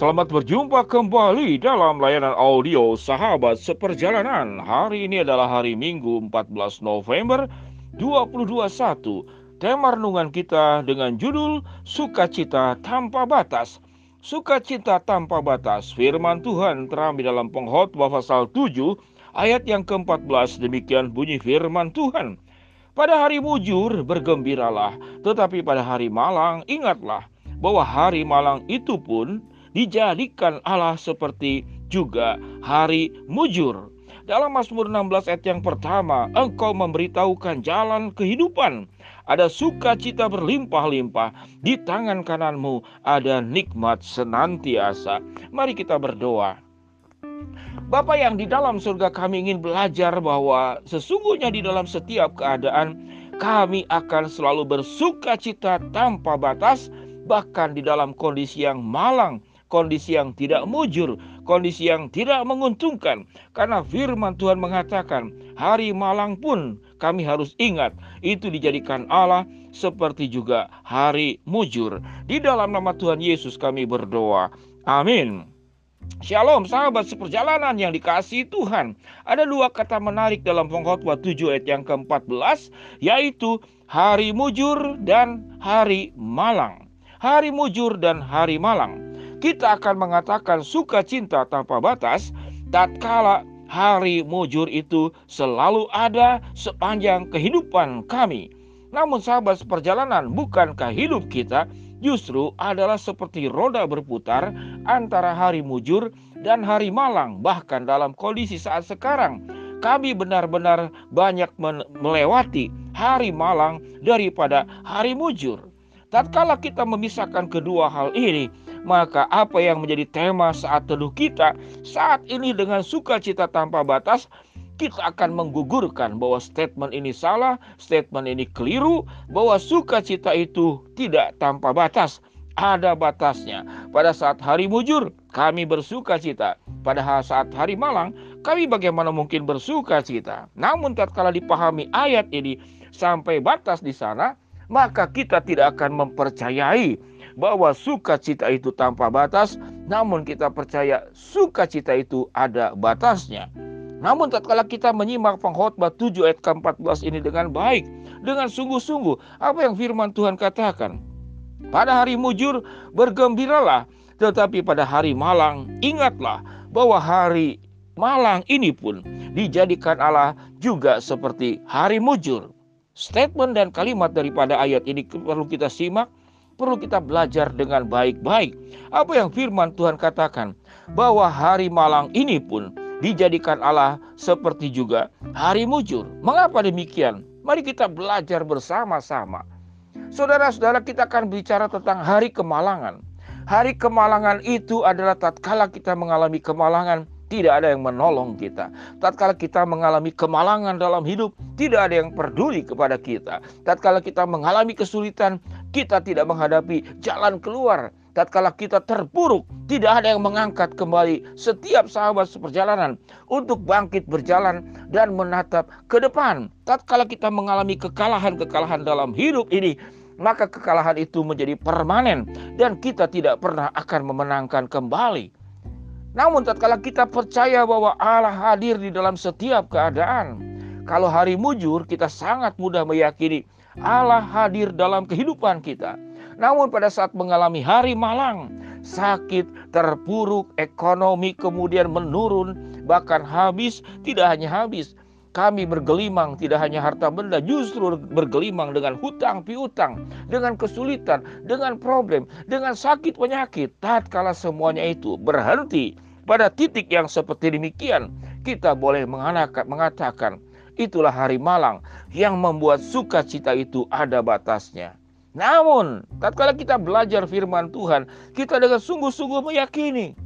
Selamat berjumpa kembali dalam layanan audio Sahabat Seperjalanan. Hari ini adalah hari Minggu 14 November 2021. Tema renungan kita dengan judul Sukacita Tanpa Batas. Sukacita tanpa batas. Firman Tuhan terambil dalam pengkhotbah pasal 7 ayat yang ke-14. Demikian bunyi firman Tuhan. Pada hari mujur bergembiralah, tetapi pada hari malang ingatlah bahwa hari malang itu pun dijadikan Allah seperti juga hari mujur. Dalam Mazmur 16 ayat yang pertama, engkau memberitahukan jalan kehidupan. Ada sukacita berlimpah-limpah. Di tangan kananmu ada nikmat senantiasa. Mari kita berdoa. Bapak yang di dalam surga kami ingin belajar bahwa sesungguhnya di dalam setiap keadaan kami akan selalu bersuka cita tanpa batas bahkan di dalam kondisi yang malang kondisi yang tidak mujur, kondisi yang tidak menguntungkan. Karena firman Tuhan mengatakan, hari malang pun kami harus ingat, itu dijadikan Allah seperti juga hari mujur. Di dalam nama Tuhan Yesus kami berdoa. Amin. Shalom sahabat seperjalanan yang dikasihi Tuhan. Ada dua kata menarik dalam pengkhotbah 7 ayat yang ke-14 yaitu hari mujur dan hari malang. Hari mujur dan hari malang kita akan mengatakan sukacita tanpa batas tatkala hari mujur itu selalu ada sepanjang kehidupan kami. Namun sahabat seperjalanan, bukankah hidup kita justru adalah seperti roda berputar antara hari mujur dan hari malang. Bahkan dalam kondisi saat sekarang, kami benar-benar banyak melewati hari malang daripada hari mujur. Tatkala kita memisahkan kedua hal ini, maka apa yang menjadi tema saat teduh kita saat ini dengan sukacita tanpa batas kita akan menggugurkan bahwa statement ini salah, statement ini keliru, bahwa sukacita itu tidak tanpa batas. Ada batasnya. Pada saat hari mujur, kami bersuka cita. Pada saat hari malang, kami bagaimana mungkin bersuka cita. Namun tatkala dipahami ayat ini sampai batas di sana, maka kita tidak akan mempercayai bahwa sukacita itu tanpa batas, namun kita percaya sukacita itu ada batasnya. Namun tatkala kita menyimak pengkhotbah 7 ayat ke-14 ini dengan baik, dengan sungguh-sungguh, apa yang firman Tuhan katakan? Pada hari mujur bergembiralah, tetapi pada hari malang ingatlah bahwa hari malang ini pun dijadikan Allah juga seperti hari mujur. Statement dan kalimat daripada ayat ini perlu kita simak perlu kita belajar dengan baik-baik. Apa yang firman Tuhan katakan? Bahwa hari malang ini pun dijadikan Allah seperti juga hari mujur. Mengapa demikian? Mari kita belajar bersama-sama. Saudara-saudara kita akan bicara tentang hari kemalangan. Hari kemalangan itu adalah tatkala kita mengalami kemalangan tidak ada yang menolong kita. Tatkala kita mengalami kemalangan dalam hidup, tidak ada yang peduli kepada kita. Tatkala kita mengalami kesulitan, kita tidak menghadapi jalan keluar. Tatkala kita terpuruk, tidak ada yang mengangkat kembali setiap sahabat seperjalanan untuk bangkit berjalan dan menatap ke depan. Tatkala kita mengalami kekalahan-kekalahan dalam hidup ini, maka kekalahan itu menjadi permanen dan kita tidak pernah akan memenangkan kembali. Namun tatkala kita percaya bahwa Allah hadir di dalam setiap keadaan, kalau hari mujur kita sangat mudah meyakini Allah hadir dalam kehidupan kita. Namun pada saat mengalami hari malang, sakit, terpuruk, ekonomi kemudian menurun, bahkan habis, tidak hanya habis, kami bergelimang tidak hanya harta benda, justru bergelimang dengan hutang piutang, dengan kesulitan, dengan problem, dengan sakit penyakit. Tatkala semuanya itu berhenti pada titik yang seperti demikian, kita boleh mengatakan itulah hari malang yang membuat sukacita itu ada batasnya. Namun, tatkala kita belajar firman Tuhan, kita dengan sungguh-sungguh meyakini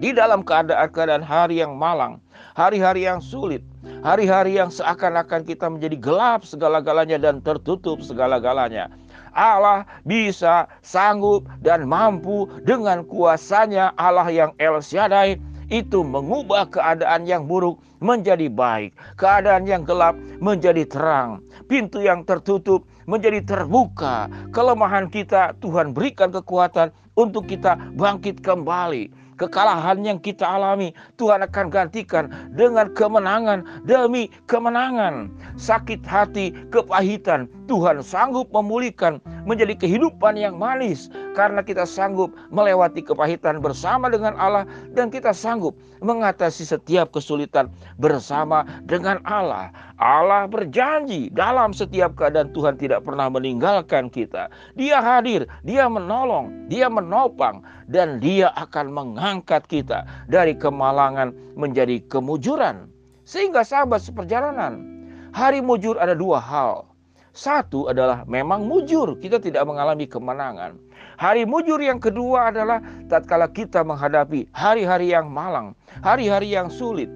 di dalam keadaan-keadaan hari yang malang, hari-hari yang sulit, hari-hari yang seakan-akan kita menjadi gelap segala-galanya dan tertutup segala-galanya. Allah bisa, sanggup, dan mampu dengan kuasanya Allah yang El Shaddai itu mengubah keadaan yang buruk menjadi baik, keadaan yang gelap menjadi terang, pintu yang tertutup menjadi terbuka. Kelemahan kita Tuhan berikan kekuatan untuk kita bangkit kembali kekalahan yang kita alami, Tuhan akan gantikan dengan kemenangan demi kemenangan. Sakit hati, kepahitan, Tuhan sanggup memulihkan menjadi kehidupan yang manis karena kita sanggup melewati kepahitan bersama dengan Allah dan kita sanggup mengatasi setiap kesulitan bersama dengan Allah. Allah berjanji dalam setiap keadaan Tuhan tidak pernah meninggalkan kita. Dia hadir, dia menolong, dia menopang dan dia akan mengangkat kita dari kemalangan menjadi kemujuran. Sehingga sahabat seperjalanan, hari mujur ada dua hal. Satu adalah memang mujur, kita tidak mengalami kemenangan. Hari mujur yang kedua adalah tatkala kita menghadapi hari-hari yang malang, hari-hari yang sulit,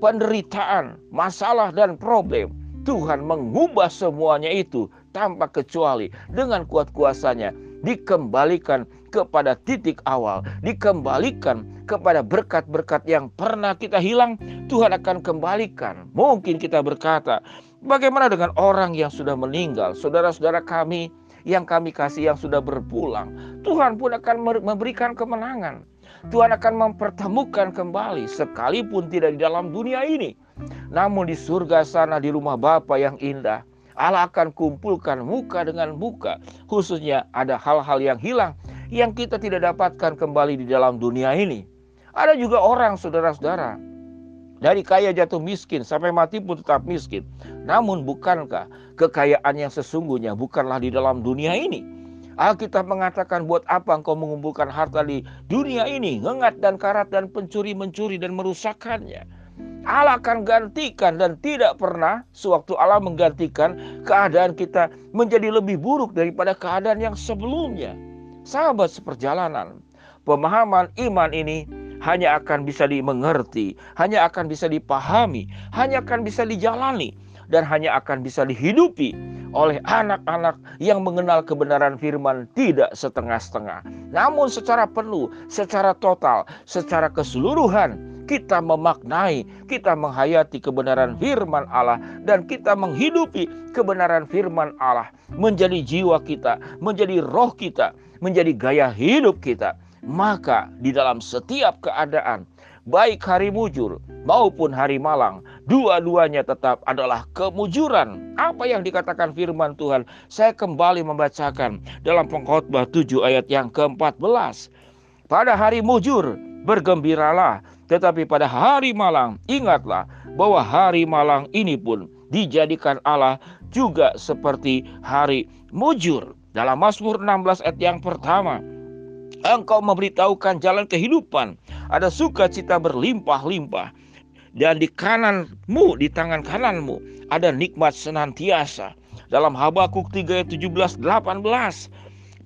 penderitaan, masalah dan problem. Tuhan mengubah semuanya itu tanpa kecuali dengan kuat kuasanya dikembalikan kepada titik awal, dikembalikan kepada berkat-berkat yang pernah kita hilang, Tuhan akan kembalikan. Mungkin kita berkata, Bagaimana dengan orang yang sudah meninggal, saudara-saudara kami yang kami kasih yang sudah berpulang? Tuhan pun akan memberikan kemenangan. Tuhan akan mempertemukan kembali sekalipun tidak di dalam dunia ini. Namun di surga sana di rumah Bapa yang indah, Allah akan kumpulkan muka dengan muka. Khususnya ada hal-hal yang hilang yang kita tidak dapatkan kembali di dalam dunia ini. Ada juga orang saudara-saudara dari kaya jatuh miskin sampai mati pun tetap miskin. Namun bukankah kekayaan yang sesungguhnya bukanlah di dalam dunia ini? Alkitab mengatakan buat apa engkau mengumpulkan harta di dunia ini, ngengat dan karat dan pencuri mencuri dan merusakkannya. Allah akan gantikan dan tidak pernah sewaktu Allah menggantikan keadaan kita menjadi lebih buruk daripada keadaan yang sebelumnya. Sahabat seperjalanan, pemahaman iman ini hanya akan bisa dimengerti, hanya akan bisa dipahami, hanya akan bisa dijalani, dan hanya akan bisa dihidupi oleh anak-anak yang mengenal kebenaran firman tidak setengah-setengah. Namun secara penuh, secara total, secara keseluruhan kita memaknai, kita menghayati kebenaran firman Allah dan kita menghidupi kebenaran firman Allah menjadi jiwa kita, menjadi roh kita, menjadi gaya hidup kita maka di dalam setiap keadaan, baik hari mujur maupun hari malang, dua-duanya tetap adalah kemujuran. Apa yang dikatakan firman Tuhan, saya kembali membacakan dalam pengkhotbah 7 ayat yang ke-14. Pada hari mujur, bergembiralah, tetapi pada hari malang, ingatlah bahwa hari malang ini pun dijadikan Allah juga seperti hari mujur. Dalam Mazmur 16 ayat yang pertama, Engkau memberitahukan jalan kehidupan. Ada sukacita berlimpah-limpah. Dan di kananmu, di tangan kananmu, ada nikmat senantiasa. Dalam Habakuk 3 ayat 17 18.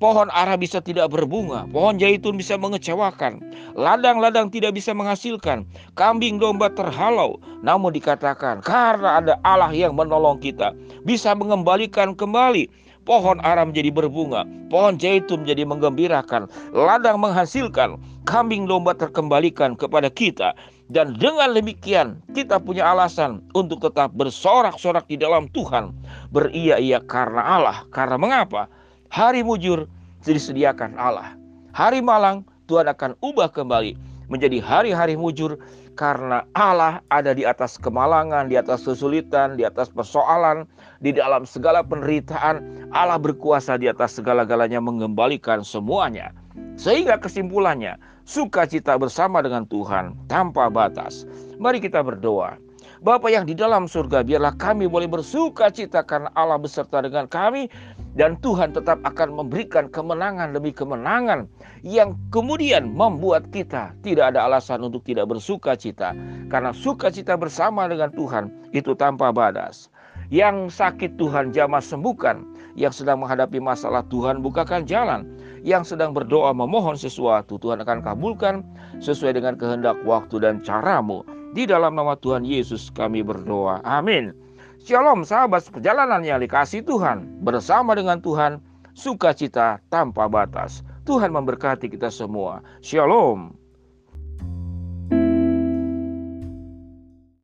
Pohon ara bisa tidak berbunga, pohon zaitun bisa mengecewakan, ladang-ladang tidak bisa menghasilkan, kambing domba terhalau. Namun dikatakan karena ada Allah yang menolong kita, bisa mengembalikan kembali pohon ara menjadi berbunga, pohon zaitun menjadi menggembirakan, ladang menghasilkan, kambing domba terkembalikan kepada kita. Dan dengan demikian kita punya alasan untuk tetap bersorak-sorak di dalam Tuhan. Beria-ia karena Allah. Karena mengapa? Hari mujur disediakan Allah. Hari malang Tuhan akan ubah kembali menjadi hari-hari mujur karena Allah ada di atas kemalangan, di atas kesulitan, di atas persoalan, di dalam segala penderitaan. Allah berkuasa di atas segala-galanya mengembalikan semuanya. Sehingga kesimpulannya, sukacita bersama dengan Tuhan tanpa batas. Mari kita berdoa. Bapa yang di dalam surga, biarlah kami boleh bersuka cita karena Allah beserta dengan kami dan Tuhan tetap akan memberikan kemenangan demi kemenangan yang kemudian membuat kita tidak ada alasan untuk tidak bersuka cita karena sukacita bersama dengan Tuhan itu tanpa batas. Yang sakit Tuhan jamah sembuhkan, yang sedang menghadapi masalah Tuhan bukakan jalan, yang sedang berdoa memohon sesuatu Tuhan akan kabulkan sesuai dengan kehendak waktu dan caramu. Di dalam nama Tuhan Yesus kami berdoa. Amin. Shalom sahabat perjalanan yang dikasih Tuhan. Bersama dengan Tuhan, sukacita tanpa batas. Tuhan memberkati kita semua. Shalom.